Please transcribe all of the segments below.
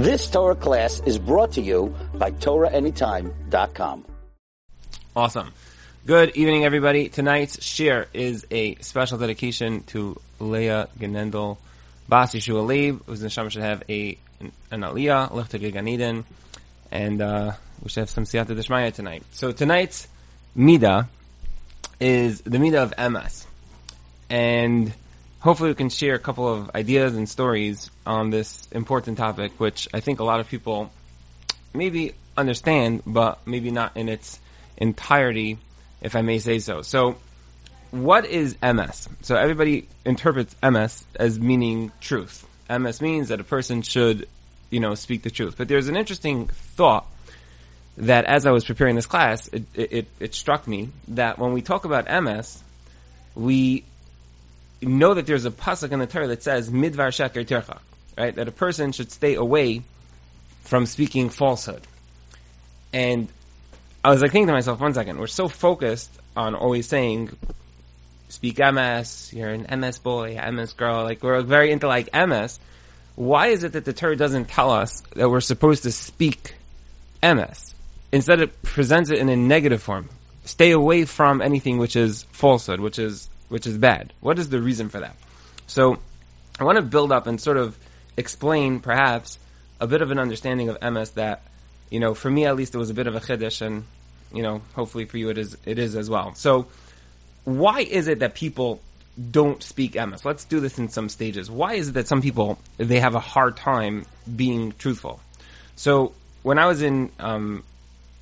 This Torah class is brought to you by TorahAnytime.com. Awesome. Good evening, everybody. Tonight's shiur is a special dedication to Leah Genendel Bas Yeshua Leib, whose neshama should have a an aliyah, lichtig Gan Eden, and uh, we should have some siyata deshmaya tonight. So tonight's mida is the mida of emes, and hopefully we can share a couple of ideas and stories on this important topic, which I think a lot of people maybe understand, but maybe not in its entirety, if I may say so. So, what is emes? So everybody interprets emes as meaning truth. Emes means that a person should, you know, speak the truth. But there's an interesting thought that as I was preparing this class, it, it, it struck me that when we talk about emes, we know that there's a pasuk in the Torah that says midvar sheker tircha, right? That a person should stay away from speaking falsehood. And I was like thinking to myself, one second, we're so focused on always saying, speak emes, you're an emes boy, emes girl, like we're very into like emes. Why is it that the Torah doesn't tell us that we're supposed to speak emes? Instead it presents it in a negative form. Stay away from anything which is falsehood, which is which is bad. What is the reason for that? So I want to build up and sort of explain perhaps a bit of an understanding of emes that, you know, for me at least it was a bit of a chiddush and, you know, hopefully for you it is, it is as well. So why is it that people don't speak emes? Let's do this in some stages. Why is it that some people, they have a hard time being truthful? So when I was in um,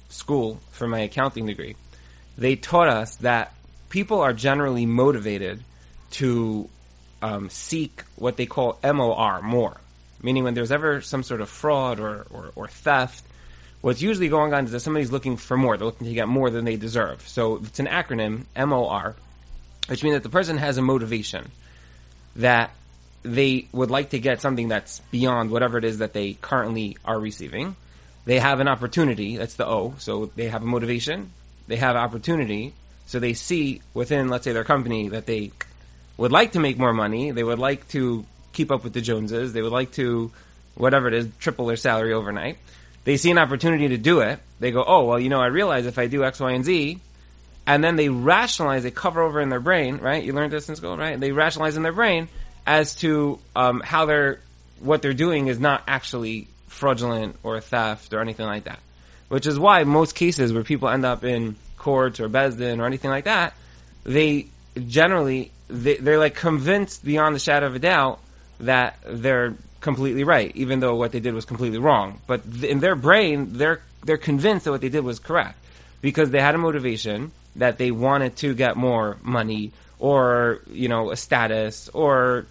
school for my accounting degree, they taught us that people are generally motivated to um, seek what they call MOR, more. Meaning when there's ever some sort of fraud or, or, or theft, what's usually going on is that somebody's looking for more. They're looking to get more than they deserve. So it's an acronym, MOR, which means that the person has a motivation that they would like to get something that's beyond whatever it is that they currently are receiving. They have an opportunity, that's the O, so they have a motivation, they have opportunity, so they see within, let's say, their company that they would like to make more money. They would like to keep up with the Joneses. They would like to, whatever it is, triple their salary overnight. They see an opportunity to do it. They go, oh, well, you know, I realize if I do X, Y, and Z, and then they rationalize, they cover over in their brain, right? You learned this in school, right? They rationalize in their brain as to um, how they're, what they're doing is not actually fraudulent or theft or anything like that. Which is why most cases where people end up in court or Besdin or anything like that, they generally they, they're like convinced beyond the shadow of a doubt that they're completely right, even though what they did was completely wrong. But in their brain, they're they're convinced that what they did was correct because they had a motivation that they wanted to get more money or you know a status or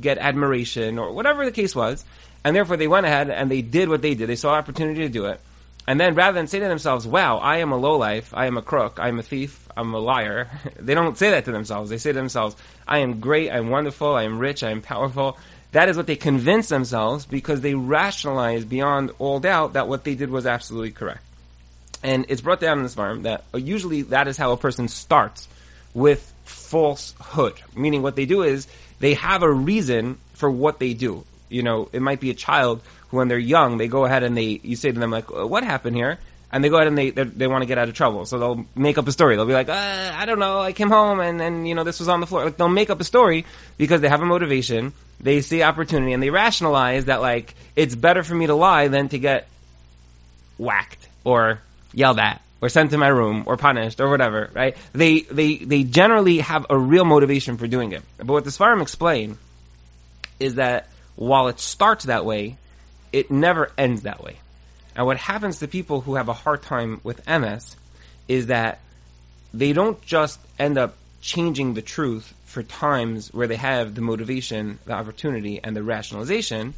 get admiration or whatever the case was, and therefore they went ahead and they did what they did. They saw opportunity to do it, and then rather than say to themselves, wow, I am a lowlife, I am a crook, I am a thief, I'm a liar, they don't say that to themselves. They say to themselves, I am great, I'm wonderful, I am rich, I am powerful. That is what they convince themselves because they rationalize beyond all doubt that what they did was absolutely correct. And it's brought down in this farm that usually that is how a person starts with falsehood. Meaning what they do is they have a reason for what they do. You know, it might be a child when they're young, they go ahead and they, you say to them like, "What happened here?" And they go ahead and they they want to get out of trouble, so they'll make up a story. They'll be like, uh, "I don't know, I came home and and you know this was on the floor." Like they'll make up a story because they have a motivation. They see opportunity and they rationalize that like it's better for me to lie than to get whacked or yelled at or sent to my room or punished or whatever, right? They they they generally have a real motivation for doing it. But what the Sfarim explain is that while it starts that way, it never ends that way. And what happens to people who have a hard time with emes is that they don't just end up changing the truth for times where they have the motivation, the opportunity, and the rationalization.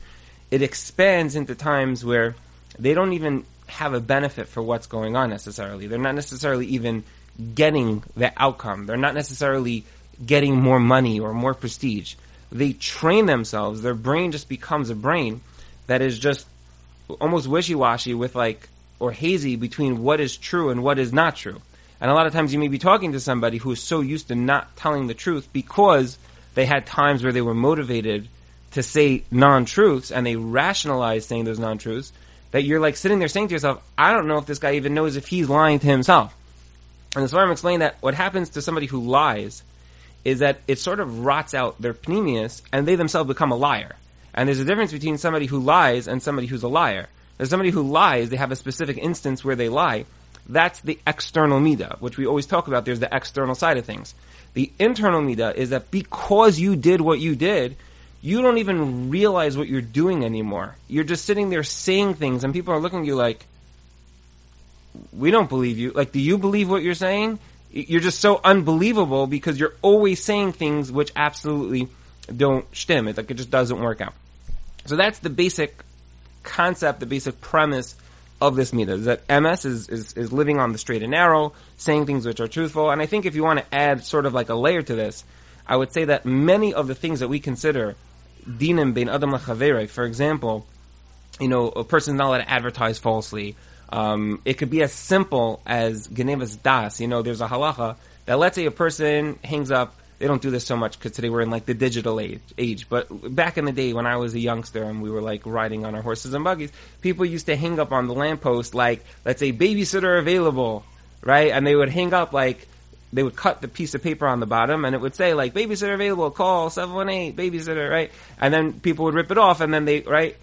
It expands into times where they don't even have a benefit for what's going on necessarily. They're not necessarily even getting the outcome. They're not necessarily getting more money or more prestige they train themselves. Their brain just becomes a brain that is just almost wishy-washy with like, or hazy between what is true and what is not true. And a lot of times you may be talking to somebody who is so used to not telling the truth because they had times where they were motivated to say non-truths and they rationalize saying those non-truths, that you're like sitting there saying to yourself, I don't know if this guy even knows if he's lying to himself. And the Sfarim explain that what happens to somebody who lies is that it sort of rots out their pnimius and they themselves become a liar. And there's a difference between somebody who lies and somebody who's a liar. There's somebody who lies, they have a specific instance where they lie. That's the external midah, which we always talk about. There's the external side of things. The internal midah is that because you did what you did, you don't even realize what you're doing anymore. You're just sitting there saying things and people are looking at you like, we don't believe you. Like, do you believe what you're saying? You're just so unbelievable because you're always saying things which absolutely don't stem. It's like it just doesn't work out. So that's the basic concept, the basic premise of this midah is that emes is, is, is living on the straight and narrow, saying things which are truthful. And I think if you want to add sort of like a layer to this, I would say that many of the things that we consider dinim bein adam lachavere, for example, you know, a person's not allowed to advertise falsely. Um, it could be as simple as genevas das. You know, there's a halacha that let's say a person hangs up. They don't do this so much because today we're in like the digital age, age. But back in the day when I was a youngster and we were like riding on our horses and buggies, people used to hang up on the lamppost like, let's say babysitter available, right? And they would hang up like they would cut the piece of paper on the bottom and it would say like babysitter available, call 718 babysitter, right? And then people would rip it off and then they, right?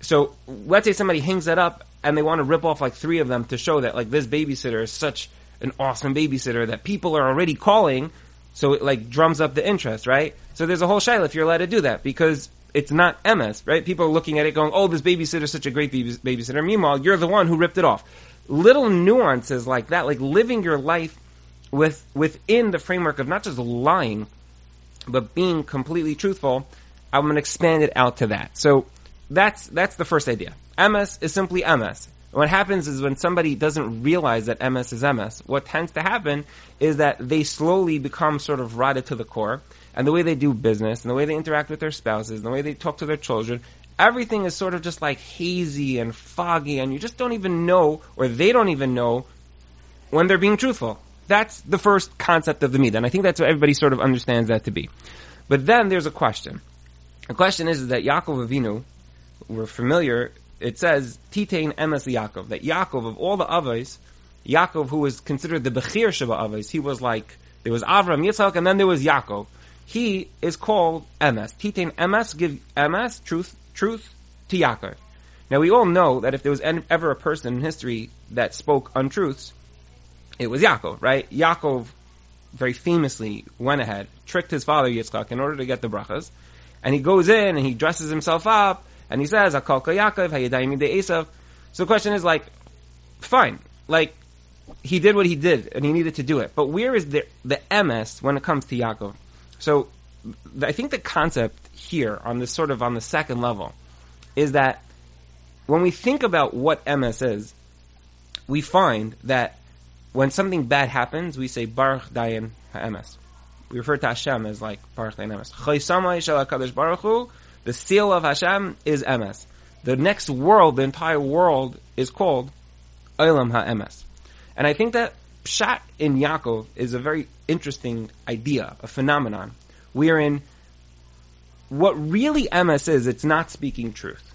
So let's say somebody hangs that up and they want to rip off like three of them to show that like this babysitter is such an awesome babysitter that people are already calling. So it like drums up the interest, right? So there's a whole shaila if you're allowed to do that because it's not emes, right? People are looking at it going, oh, this babysitter is such a great babysitter. Meanwhile, you're the one who ripped it off. Little nuances like that, like living your life with within the framework of not just lying, but being completely truthful, I'm going to expand it out to that. So that's that's the first idea. Emes is simply emes. What happens is when somebody doesn't realize that emes is emes, what tends to happen is that they slowly become sort of rotted to the core, and the way they do business, and the way they interact with their spouses, and the way they talk to their children, everything is sort of just like hazy and foggy, and you just don't even know, or they don't even know, when they're being truthful. That's the first concept of the midah, and I think that's what everybody sort of understands that to be. But then there's a question. The question is, is that Yaakov Avinu, we're familiar, it says, Titain emes Yaakov, that Yaakov, of all the Avos, Yaakov, who was considered the Bechir Sheba Avos, he was like, there was Avram, Yitzchak, and then there was Yaakov. He is called emes. Titain emes, give emes, truth, truth, to Yaakov. Now we all know that if there was ever a person in history that spoke untruths, it was Yaakov, right? Yaakov very famously went ahead, tricked his father Yitzchak in order to get the brachas, and he goes in and he dresses himself up and he says, "Akalka Yaakov, Hayadayim de Esav." So the question is like, fine, like he did what he did and he needed to do it, but where is the the emes when it comes to Yaakov? So I think the concept here on this sort of on the second level is that when we think about what emes is, we find that when something bad happens, we say Baruch Dayan Ha'emes. We refer to Hashem as like Baruch Dayan Ha'emes. The seal of Hashem is Emes. The next world, the entire world, is called Olam Ha'emes. And I think that Pshat in Yaakov is a very interesting idea, a phenomenon, wherein what really emes is, it's not speaking truth.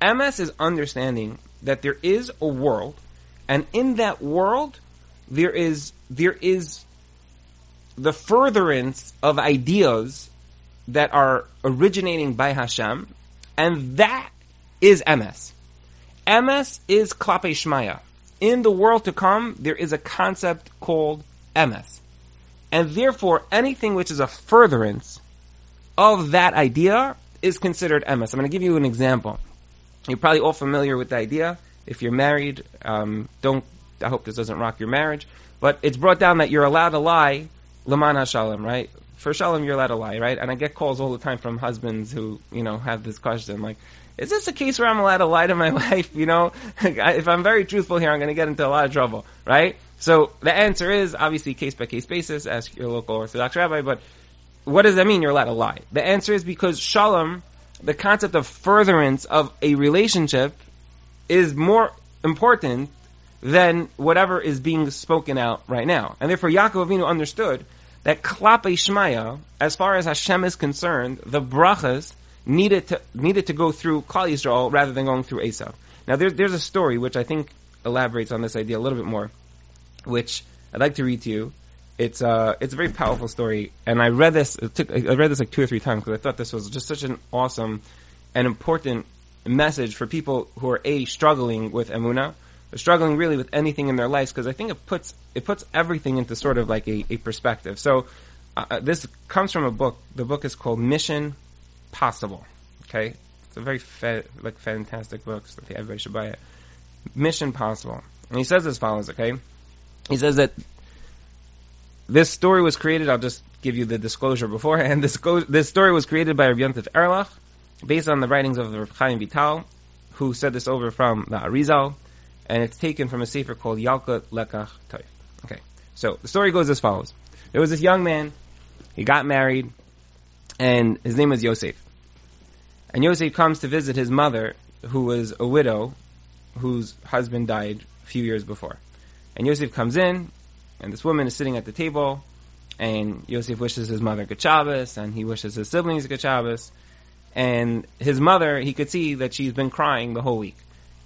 Emes is understanding that there is a world, and in that world, there is there is the furtherance of ideas that are originating by Hashem, and that is emes. Emes is Klape Shmaya. In the world to come, there is a concept called emes. And therefore, anything which is a furtherance of that idea is considered emes. I'm going to give you an example. You're probably all familiar with the idea. If you're married, um, don't I hope this doesn't rock your marriage. But it's brought down that you're allowed to lie, Laman HaShalom, right? For Shalom, you're allowed to lie, right? And I get calls all the time from husbands who, you know, have this question, like, is this a case where I'm allowed to lie to my wife? You know, if I'm very truthful here, I'm going to get into a lot of trouble, right? So the answer is obviously case by case basis. Ask your local Orthodox rabbi. But what does that mean? You're allowed to lie. The answer is because shalom, the concept of furtherance of a relationship, is more important than whatever is being spoken out right now. And therefore Yaakov Avinu understood that Klape Shmaya, as far as Hashem is concerned, the brachas needed to needed to go through Klal Yisrael rather than going through Esau. Now there's there's a story which I think elaborates on this idea a little bit more, which I'd like to read to you. It's uh it's a very powerful story, and I read this took I read this like two or three times because I thought this was just such an awesome and important message for people who are a struggling with emuna, struggling really with anything in their lives because I think it puts it puts everything into sort of like a, a perspective. So uh, uh, this comes from a book. The book is called Mission Possible. Okay, it's a very fa- like fantastic book. So everybody should buy it. Mission Possible, and he says as follows. Okay, he says that this story was created. I'll just give you the disclosure beforehand. This, go- this story was created by Rabbi Yontif Ehrlich, based on the writings of the Chaim Vital, who said this over from the Arizal, and it's taken from a sefer called Yalkut Lekach Toif. Okay, so the story goes as follows: There was this young man he got married, and his name was Yosef. And Yosef comes to visit his mother, who was a widow, whose husband died a few years before. And Yosef comes in, and this woman is sitting at the table, and Yosef wishes his mother good Shabbos, and he wishes his siblings good Shabbos. And his mother, he could see that she's been crying the whole week.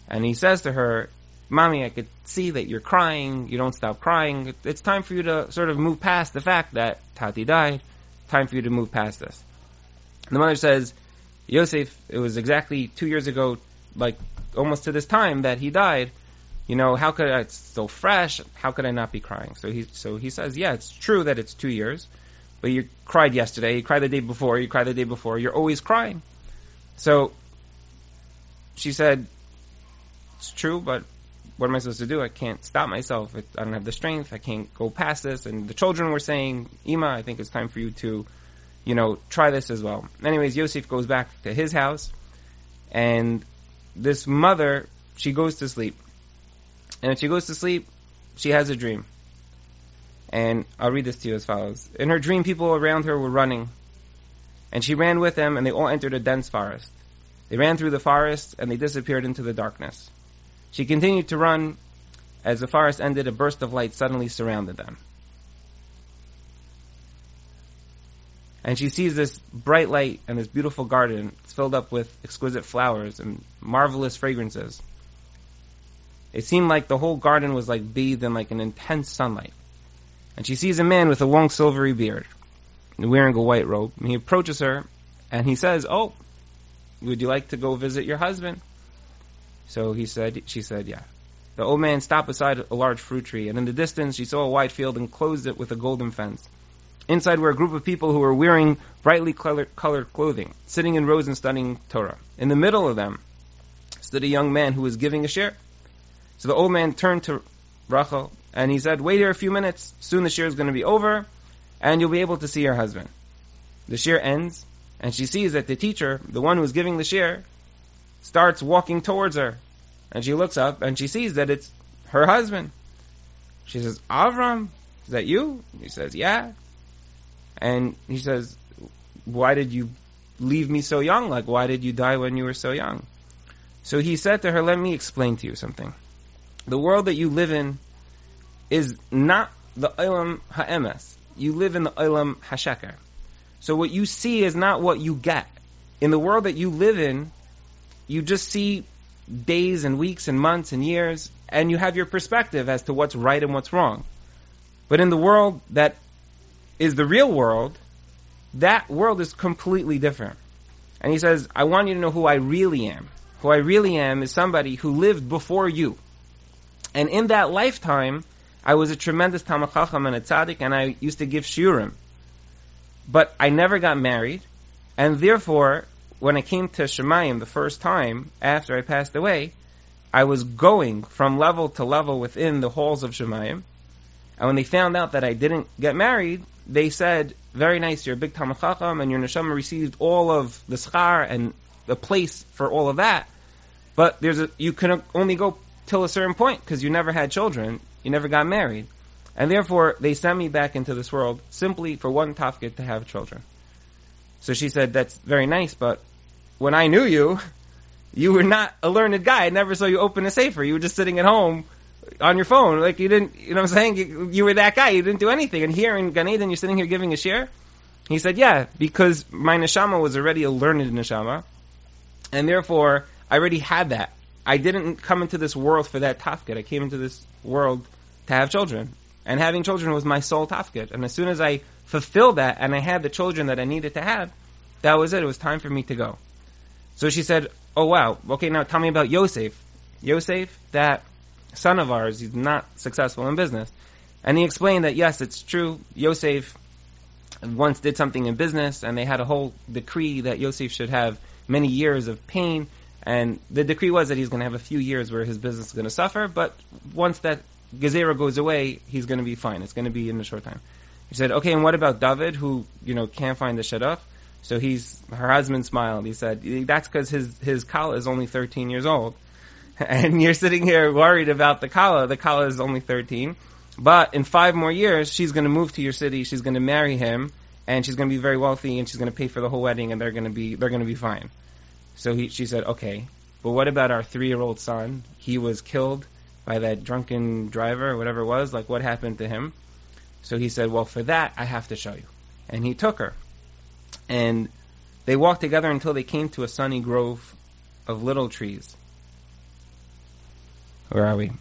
And he says to her, Mommy, I could see that you're crying. You don't stop crying. It's time for you to sort of move past the fact that Tati died. Time for you to move past this. And the mother says, Yosef, it was exactly two years ago, like almost to this time that he died. You know, how could I, it's so fresh. How could I not be crying? So he, so he says, yeah, it's true that it's two years, but you cried yesterday, you cried the day before, you cried the day before, you're always crying. So she said, it's true, but what am I supposed to do? I can't stop myself. I don't have the strength. I can't go past this. And the children were saying, Ima, I think it's time for you to, you know, try this as well. Anyways, Yosef goes back to his house, and this mother, she goes to sleep. And when she goes to sleep, she has a dream. And I'll read this to you as follows. In her dream, people around her were running. And she ran with them, and they all entered a dense forest. They ran through the forest, and they disappeared into the darkness. She continued to run. As the forest ended, a burst of light suddenly surrounded them. And she sees this bright light and this beautiful garden. It's filled up with exquisite flowers and marvelous fragrances. It seemed like the whole garden was like bathed in like an intense sunlight. And she sees a man with a long silvery beard, wearing a white robe. And he approaches her and he says, Oh, would you like to go visit your husband? So he said, she said, yeah. The old man stopped beside a large fruit tree, and in the distance she saw a white field and closed it with a golden fence. Inside were a group of people who were wearing brightly colored, clothing, sitting in rows and studying Torah. In the middle of them stood a young man who was giving a shiur. So the old man turned to Rachel and he said, wait here a few minutes, soon the shiur is going to be over, and you'll be able to see your husband. The shiur ends, and she sees that the teacher, the one who was giving the shiur, starts walking towards her. And she looks up and she sees that it's her husband. She says, Avram, is that you? He says, yeah. And he says, why did you leave me so young? Like, why did you die when you were so young? So he said to her, let me explain to you something. The world that you live in is not the Olam Ha'emes. You live in the Olam Hasheker. So what you see is not what you get. In the world that you live in, you just see days and weeks and months and years, and you have your perspective as to what's right and what's wrong. But in the world that is the real world, that world is completely different. And he says, I want you to know who I really am. Who I really am is somebody who lived before you. And in that lifetime, I was a tremendous Chacham and a tzaddik, and I used to give shiurim. But I never got married, and therefore when I came to Shemayim the first time after I passed away, I was going from level to level within the halls of Shemayim. And when they found out that I didn't get married, they said, very nice, you're a big Talmid Chacham and your neshama received all of the schar and the place for all of that. But there's a, you can only go till a certain point because you never had children, you never got married. And therefore, they sent me back into this world simply for one tafkid to have children. So she said, that's very nice, but when I knew you, you were not a learned guy. I never saw you open a sefer. You were just sitting at home on your phone. Like you didn't, you know what I'm saying? You, you were that guy. You didn't do anything. And here in Gan Eden, you're sitting here giving a shiur. He said, yeah, because my neshama was already a learned neshama, and therefore I already had that. I didn't come into this world for that tafkid. I came into this world to have children. And having children was my sole tafkid. And as soon as I fulfilled that and I had the children that I needed to have, that was it. It was time for me to go. So she said, oh wow, okay, now tell me about Yosef. Yosef, that son of ours, he's not successful in business. And he explained that yes, it's true. Yosef once did something in business and they had a whole decree that Yosef should have many years of pain and the decree was that he's going to have a few years where his business is going to suffer, but once that Gezerah goes away, he's going to be fine. It's going to be in a short time. He said, okay, and what about David, who, you know, can't find the shidduch? So he's, her husband smiled. He said, that's because his, his kala is only 13 years old. And you're sitting here worried about the kala. The kala is only 13. But in five more years, she's going to move to your city. She's going to marry him and she's going to be very wealthy and she's going to pay for the whole wedding and they're going to be, they're going to be fine. So he, she said, okay, but what about our three-year-old son? He was killed by that drunken driver or whatever it was. Like, what happened to him? So he said, well, for that, I have to show you. And he took her. And they walked together until they came to a sunny grove of little trees. Where are we?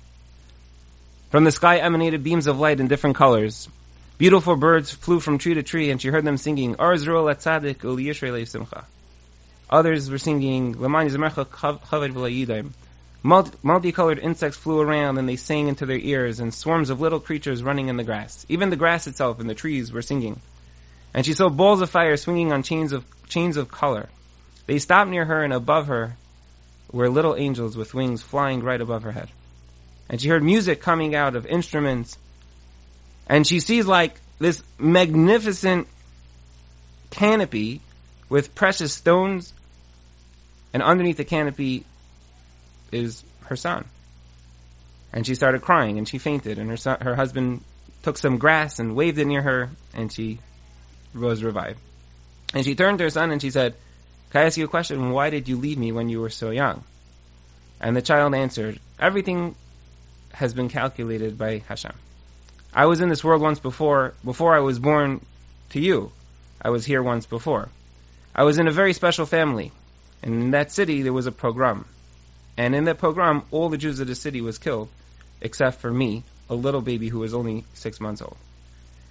From the sky emanated beams of light in different colors. Beautiful birds flew from tree to tree, and she heard them singing. Others were singing Multicolored insects flew around and they sang into their ears, and swarms of little creatures running in the grass. Even the grass itself and the trees were singing. And she saw balls of fire swinging on chains of chains of color. They stopped near her, and above her were little angels with wings flying right above her head. And she heard music coming out of instruments. And she sees like this magnificent canopy with precious stones and underneath the canopy is her son. And she started crying and she fainted and her son, her husband took some grass and waved it near her and she was revived. And she turned to her son and she said, Can I ask you a question? Why did you leave me when you were so young? And the child answered, Everything has been calculated by Hashem. I was in this world once before, before I was born to you. I was here once before. I was in a very special family. And in that city, there was a pogrom. And in that pogrom, all the Jews of the city was killed, except for me, a little baby who was only six months old.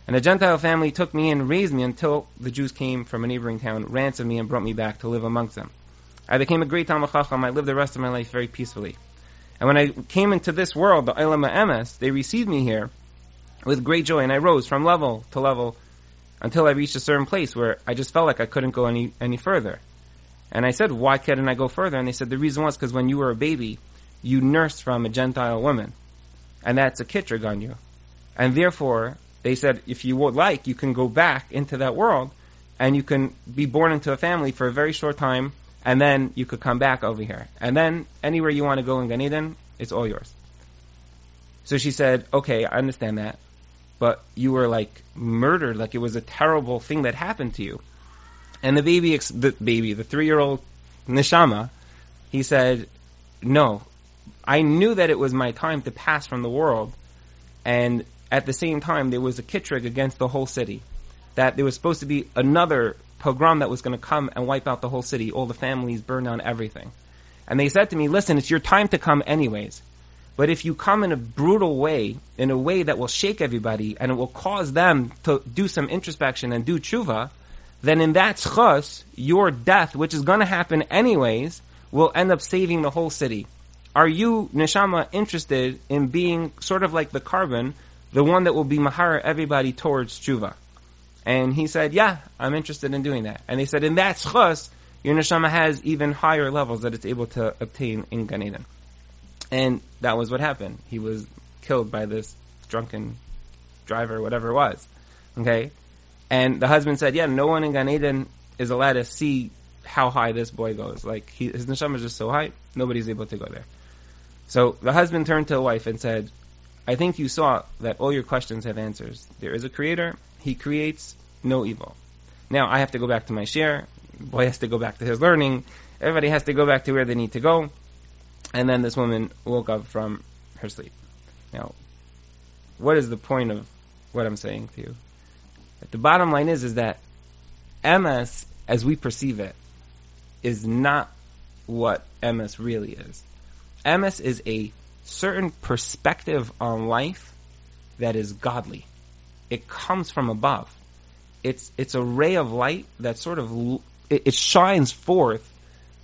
And a Gentile family took me and raised me until the Jews came from a neighboring town, ransomed me, and brought me back to live amongst them. I became a great Talmid Chacham. I lived the rest of my life very peacefully. And when I came into this world, the Olam Emes, they received me here with great joy, and I rose from level to level until I reached a certain place where I just felt like I couldn't go any, any further. And I said, why couldn't I go further? And they said, the reason was because when you were a baby, you nursed from a Gentile woman. And that's a kitrug on you. And therefore, they said, if you would like, you can go back into that world and you can be born into a family for a very short time and then you could come back over here. And then anywhere you want to go in Gan Eden, it's all yours. So she said, okay, I understand that but you were like murdered, like it was a terrible thing that happened to you. And the baby, the baby, the three-year-old neshama, he said, "No, I knew that it was my time to pass from the world, and at the same time there was a kitrug against the whole city, that there was supposed to be another pogrom that was going to come and wipe out the whole city, all the families, burn down everything." And they said to me, "Listen, it's your time to come anyways." But if you come in a brutal way, in a way that will shake everybody and it will cause them to do some introspection and do tshuva, then in that schus, your death, which is going to happen anyways, will end up saving the whole city. Are you, Neshama, interested in being sort of like the korban, the one that will be mahara everybody towards tshuva? And he said, yeah, I'm interested in doing that. And they said, in that schus, your Neshama has even higher levels that it's able to obtain in Gan Eden. And that was what happened. He was killed by this drunken driver, whatever it was. Okay? And the husband said, yeah, no one in Gan Eden is allowed to see how high this boy goes. Like, he, his neshama is just so high, nobody's able to go there. So the husband turned to the wife and said, I think you saw that all your questions have answers. There is a creator. He creates no evil. Now I have to go back to my shiur. Boy has to go back to his learning. Everybody has to go back to where they need to go. And then this woman woke up from her sleep. Now, what is the point of what I'm saying to you? The bottom line is, is that emes, as we perceive it, is not what emes really is. Emes is a certain perspective on life that is godly. It comes from above. It's it's a ray of light that sort of it, it shines forth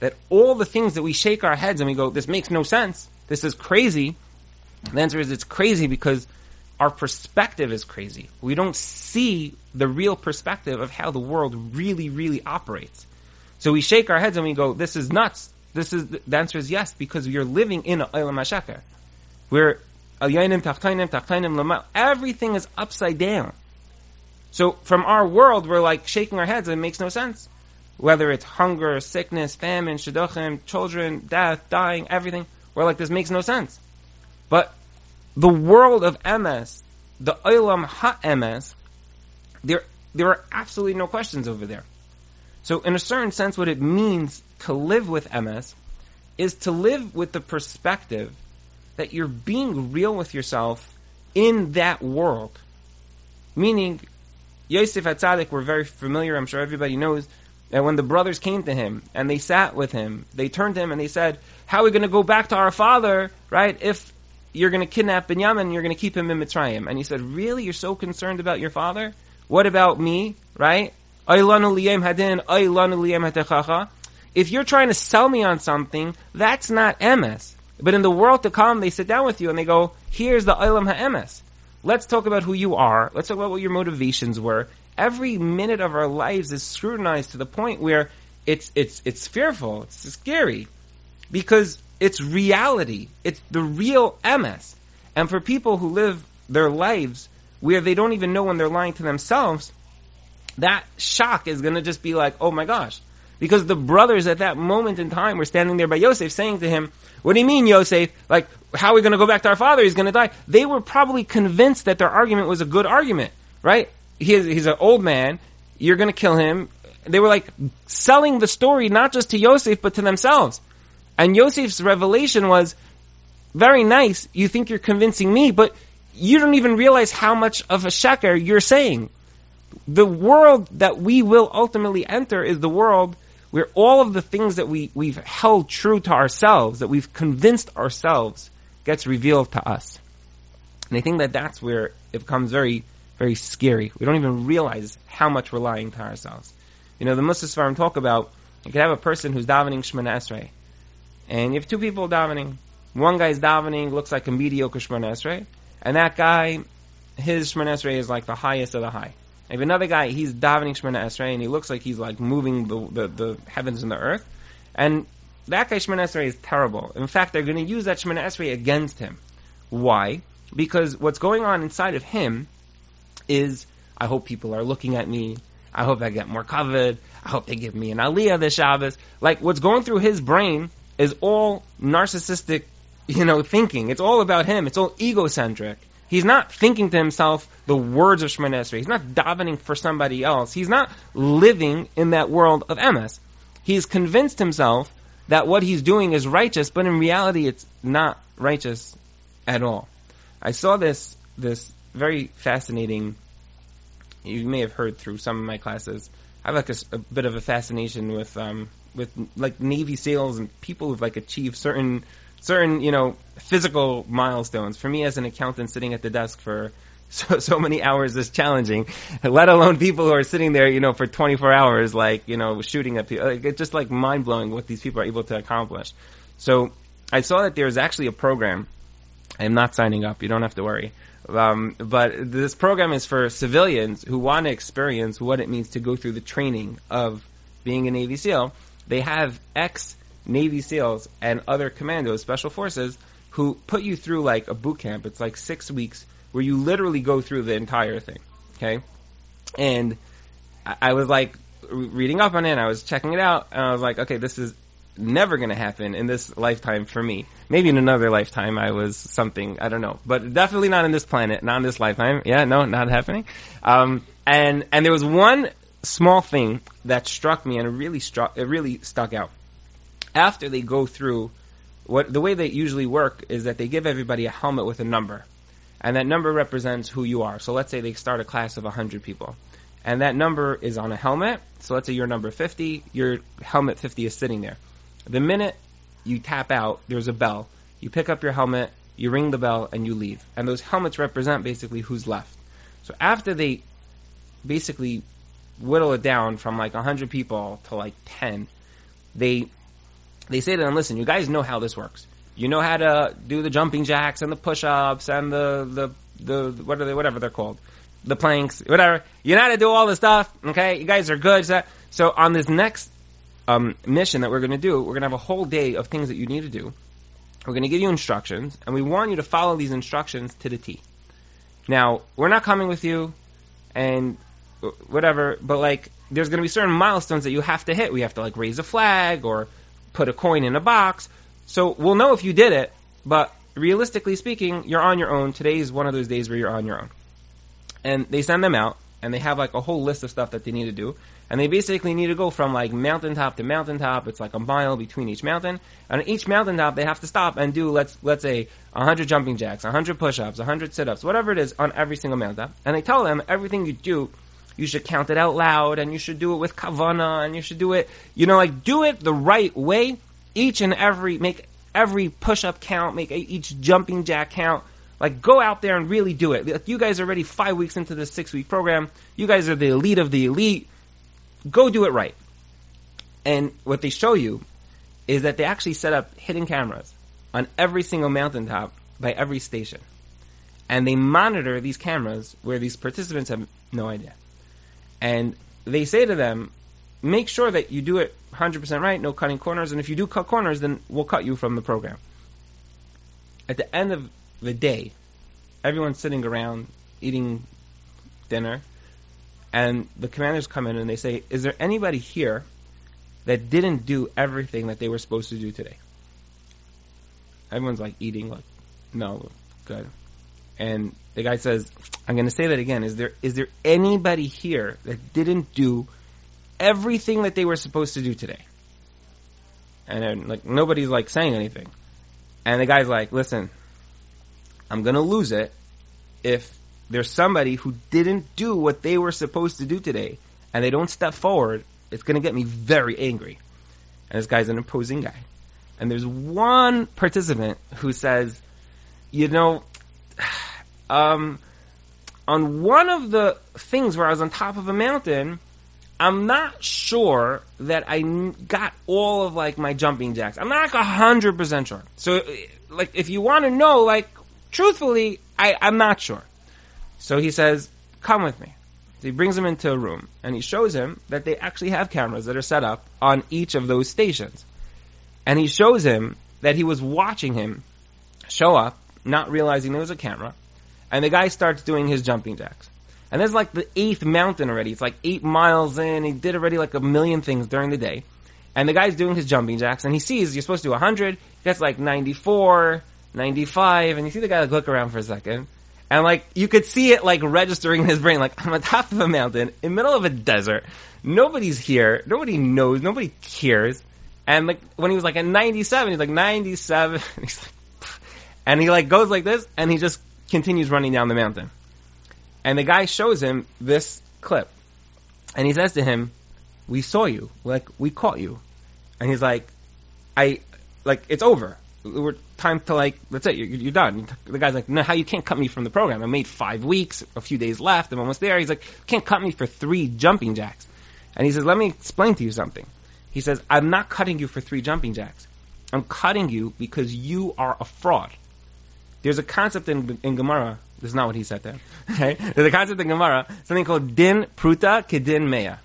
that all the things that we shake our heads and we go, this makes no sense. This is crazy. The answer is it's crazy because our perspective is crazy. We don't see the real perspective of how the world really, really operates. So we shake our heads and we go, this is nuts. This is, the answer is yes, because you're living in a Olam HaSheker. Where everything is upside down. So from our world, we're like shaking our heads it makes no sense. Whether it's hunger, sickness, famine, shidduchim, children, death, dying, everything, we're like, this makes no sense. But the world of emes, the Olam Ha-emes, there, there are absolutely no questions over there. So in a certain sense, what it means to live with emes is to live with the perspective that you're being real with yourself in that world. Meaning, Yosef Hatzadik, we're very familiar, I'm sure everybody knows, that when the brothers came to him and they sat with him, they turned to him and they said, How are we going to go back to our father, right, if you're going to kidnap Binyamin and you're going to keep him in Mitzrayim? And he said, Really? You're so concerned about your father? What about me, right? If you're trying to sell me on something, that's not emes. But in the world to come, they sit down with you and they go, here's the Olam HaEmes. Let's talk about who you are. Let's talk about what your motivations were. Every minute of our lives is scrutinized to the point where it's, it's, it's fearful. It's scary. Because it's reality. It's the real emes. And for people who live their lives where they don't even know when they're lying to themselves, that shock is going to just be like, oh my gosh. Because the brothers at that moment in time were standing there by Yosef saying to him, what do you mean, Yosef? Like, how are we going to go back to our father? He's going to die. They were probably convinced that their argument was a good argument, right? He is, he's an old man. You're going to kill him. They were like selling the story not just to Yosef, but to themselves. And Yosef's revelation was very nice. You think you're convincing me, but you don't even realize how much of a sheker you're saying. The world that we will ultimately enter is the world where all of the things that we, we've held true to ourselves, that we've convinced ourselves, gets revealed to us. And I think that that's where it becomes very, very scary. We don't even realize how much we're lying to ourselves. You know, the Muslim talk about, you could have a person who's davening Shemana Esrei, and you have two people davening. One guy's davening, looks like a mediocre Shemana Esrei, and that guy, his Shemana Esrei is like the highest of the high. If another guy, he's davening Shemana Esrei, and he looks like he's like moving the, the, the heavens and the earth, and that guy Shemana Esrei is terrible. In fact, they're going to use that Shemana Esrei against him. Why? Because what's going on inside of him is, I hope people are looking at me. I hope I get more kavod. I hope they give me an aliyah this Shabbos. Like, what's going through his brain is all narcissistic, you know, thinking. It's all about him. It's all egocentric. He's not thinking to himself the words of Shemana Esrei. He's not davening for somebody else. He's not living in that world of emes. He's convinced himself that what he's doing is righteous, but in reality, it's not righteous at all. I saw this this very fascinating. You may have heard through some of my classes. I have like a, a bit of a fascination with um, with like Navy SEALs and people who've like achieved certain certain, you know, physical milestones. For me as an accountant sitting at the desk for so, so many hours is challenging, let alone people who are sitting there, you know, for 24 hours, like, you know, shooting at people. Like, it's just like mind blowing what these people are able to accomplish. So I saw that there's actually a program. I'm not signing up. You don't have to worry. Um, but this program is for civilians who want to experience what it means to go through the training of being a Navy SEAL. They have ex Navy SEALs and other commandos, special forces, who put you through like a boot camp. It's like six weeks where you literally go through the entire thing. Okay. And I was like reading up on it, I was checking it out, and I was like, okay, this is never going to happen in this lifetime for me. Maybe in another lifetime I was something, I don't know, but definitely not in this planet, not in this lifetime. Yeah, no, not happening. Um, and, and there was one small thing that struck me and it really struck, it really stuck out after they go through what the way they usually work is that they give everybody a helmet with a number, and that number represents who you are. So let's say they start a class of hundred people, and that number is on a helmet. So let's say you're number 50, your helmet 50 is sitting there. The minute you tap out, there's a bell. You pick up your helmet, you ring the bell, and you leave. And those helmets represent basically who's left. So after they basically whittle it down from like 100 people to like 10, they they say to them, listen, you guys know how this works. You know how to do the jumping jacks and the push-ups and the, the, the, what are they, whatever they're called. The planks, whatever. You know how to do all this stuff, okay? You guys are good. So, on this next, um, mission that we're gonna do, we're gonna have a whole day of things that you need to do. We're gonna give you instructions, and we want you to follow these instructions to the T. Now, we're not coming with you, and whatever, but like, there's gonna be certain milestones that you have to hit. We have to like raise a flag or put a coin in a box. So we'll know if you did it, but realistically speaking, you're on your own. Today is one of those days where you're on your own. And they send them out, and they have like a whole list of stuff that they need to do. And they basically need to go from like mountaintop to mountaintop. It's like a mile between each mountain. And on each mountaintop, they have to stop and do let's let's say 100 jumping jacks, 100 push-ups, 100 sit-ups, whatever it is on every single mountaintop. And they tell them everything you do you should count it out loud and you should do it with kavana and you should do it, you know, like do it the right way. Each and every, make every push up count, make each jumping jack count. Like go out there and really do it. Like, you guys are already five weeks into this six week program. You guys are the elite of the elite. Go do it right. And what they show you is that they actually set up hidden cameras on every single mountaintop by every station. And they monitor these cameras where these participants have no idea. And they say to them, make sure that you do it 100% right, no cutting corners, and if you do cut corners, then we'll cut you from the program. At the end of the day, everyone's sitting around eating dinner, and the commanders come in and they say, Is there anybody here that didn't do everything that they were supposed to do today? Everyone's like eating, like, no, good. And the guy says, I'm going to say that again. Is there is there anybody here that didn't do everything that they were supposed to do today? And then, like nobody's like saying anything. And the guy's like, "Listen, I'm going to lose it if there's somebody who didn't do what they were supposed to do today and they don't step forward. It's going to get me very angry." And this guy's an imposing guy. And there's one participant who says, "You know, um, on one of the things where I was on top of a mountain, I'm not sure that I got all of like my jumping jacks. I'm not like hundred percent sure. So, like, if you want to know, like, truthfully, I, I'm not sure. So he says, "Come with me." So he brings him into a room and he shows him that they actually have cameras that are set up on each of those stations. And he shows him that he was watching him show up, not realizing there was a camera, and the guy starts doing his jumping jacks. And there's like the eighth mountain already. It's like eight miles in. He did already like a million things during the day. And the guy's doing his jumping jacks and he sees you're supposed to do 100. He gets like 94, 95. And you see the guy like look around for a second. And like, you could see it like registering in his brain, like, I'm on top of a mountain, in middle of a desert. Nobody's here. Nobody knows. Nobody cares. And like, when he was like at 97, he's like 97. He's like, and he like goes like this and he just continues running down the mountain. And the guy shows him this clip. And he says to him, We saw you. Like, we caught you. And he's like, I, like, it's over. We're time to like, that's it, you're, you're done. The guy's like, no, how you can't cut me from the program. I made five weeks, a few days left, I'm almost there. He's like, can't cut me for three jumping jacks. And he says, let me explain to you something. He says, I'm not cutting you for three jumping jacks. I'm cutting you because you are a fraud. There's a concept in, in Gemara. This is not what he said there. Okay? There's a concept in Gemara, something called din pruta kedin mea.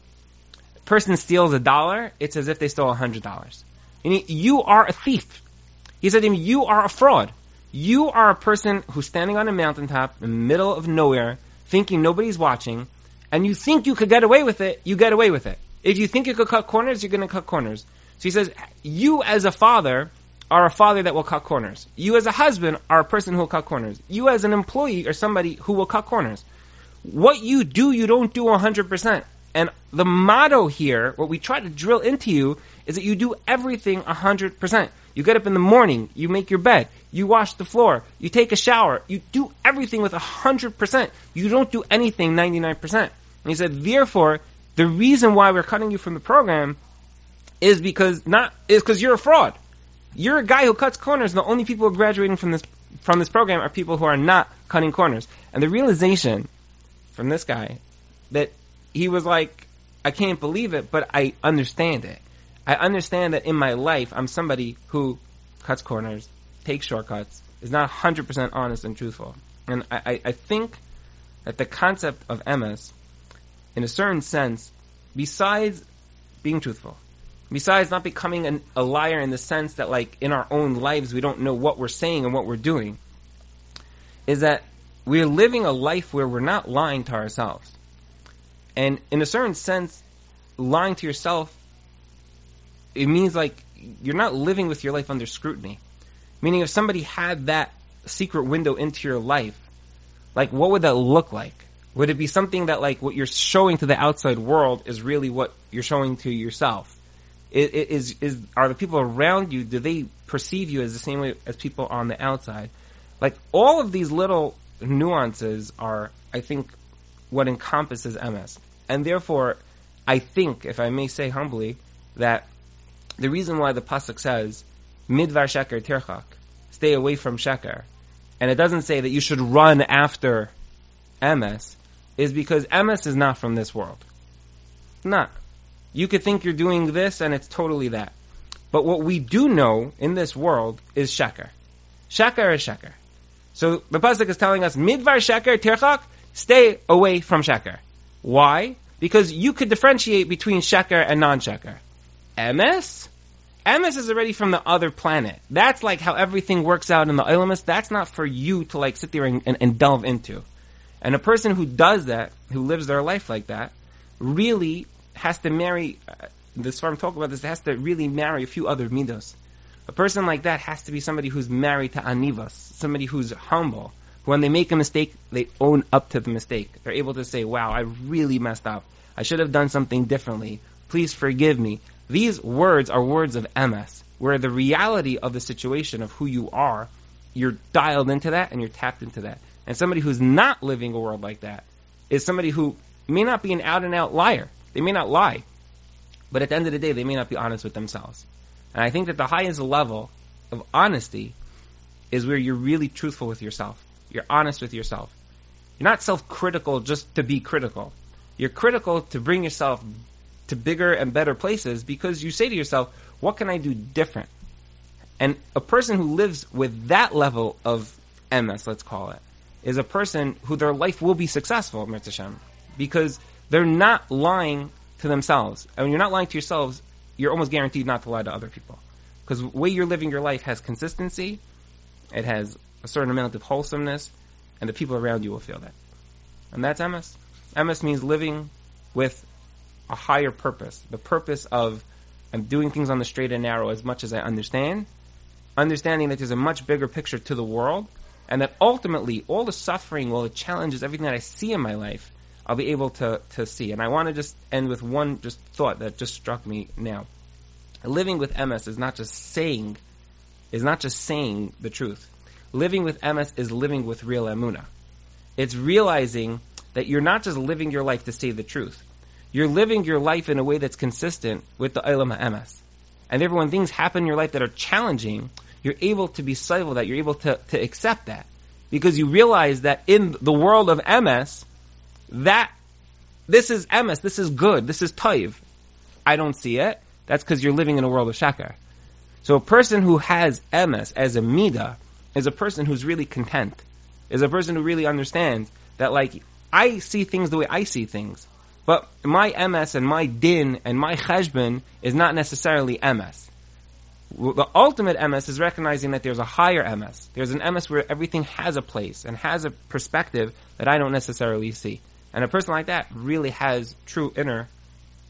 Person steals a dollar, it's as if they stole a hundred dollars. You are a thief. He said to him, you are a fraud. You are a person who's standing on a mountaintop in the middle of nowhere, thinking nobody's watching, and you think you could get away with it, you get away with it. If you think you could cut corners, you're gonna cut corners. So he says, you as a father are a father that will cut corners. You as a husband are a person who will cut corners. You as an employee are somebody who will cut corners. What you do, you don't do 100%. And the motto here, what we try to drill into you, is that you do everything 100%. You get up in the morning, you make your bed, you wash the floor, you take a shower, you do everything with 100%. You don't do anything 99%. And he said, therefore, the reason why we're cutting you from the program is because not is because you're a fraud. You're a guy who cuts corners. And the only people graduating from this from this program are people who are not cutting corners. And the realization from this guy that he was like, I can't believe it, but I understand it. I understand that in my life, I'm somebody who cuts corners, takes shortcuts, is not 100% honest and truthful. And I, I, think that the concept of emes, in a certain sense, besides being truthful, besides not becoming an, a liar in the sense that, like, in our own lives, we don't know what we're saying and what we're doing, is that we're living a life where we're not lying to ourselves. And in a certain sense, lying to yourself, it means like you're not living with your life under scrutiny. Meaning, if somebody had that secret window into your life, like what would that look like? Would it be something that like what you're showing to the outside world is really what you're showing to yourself? Is is are the people around you? Do they perceive you as the same way as people on the outside? Like all of these little nuances are, I think, what encompasses emes, and therefore, I think, if I may say humbly, that the reason why the pasuk says midvar sheker tirchak, stay away from sheker, and it doesn't say that you should run after emes, is because emes is not from this world. Not. You could think you're doing this and it's totally that. But what we do know in this world is sheker. Sheker is sheker. So the pasuk is telling us midvar sheker tirchak, stay away from sheker. Why? Because you could differentiate between sheker and non-sheker. Emes? Emes is already from the other planet. That's like how everything works out in the Ilamis. That's not for you to like sit there and, and, and delve into. And a person who does that, who lives their life like that, really has to marry, uh, the Sfarim talk about this, has to really marry a few other midos. A person like that has to be somebody who's married to anivas, somebody who's humble. When they make a mistake, they own up to the mistake. They're able to say, wow, I really messed up. I should have done something differently. Please forgive me. These words are words of emes, where the reality of the situation of who you are, you're dialed into that and you're tapped into that. And somebody who's not living a world like that is somebody who may not be an out and out liar. They may not lie. But at the end of the day, they may not be honest with themselves. And I think that the highest level of honesty is where you're really truthful with yourself. You're honest with yourself. You're not self-critical just to be critical. You're critical to bring yourself to bigger and better places because you say to yourself, what can I do different? And a person who lives with that level of emes, let's call it, is a person who their life will be successful, Mitzvah because they're not lying to themselves. And when you're not lying to yourselves, you're almost guaranteed not to lie to other people. Because the way you're living your life has consistency, it has a certain amount of wholesomeness, and the people around you will feel that. And that's emes. Emes means living with a higher purpose. The purpose of I'm doing things on the straight and narrow as much as I understand, understanding that there's a much bigger picture to the world, and that ultimately all the suffering, all the challenges, everything that I see in my life, I'll be able to, to see. And I want to just end with one just thought that just struck me now. Living with emes is not just saying, is not just saying the truth. Living with emes is living with real emuna. It's realizing that you're not just living your life to say the truth. You're living your life in a way that's consistent with the Olam HaEmes. And therefore when things happen in your life that are challenging, you're able to be civil that, you're able to, to accept that. Because you realize that in the world of emes, that, this is emes, this is good, this is toiv. I don't see it. That's because you're living in a world of sheker. So a person who has emes as a midah is a person who's really content. Is a person who really understands that like, I see things the way I see things. But my emes and my din and my cheshbon is not necessarily emes. The ultimate emes is recognizing that there's a higher emes. There's an emes where everything has a place and has a perspective that I don't necessarily see. And a person like that really has true inner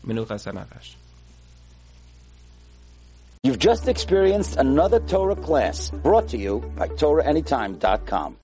menuchas nefesh. You've just experienced another Torah class brought to you by TorahAnytime.com.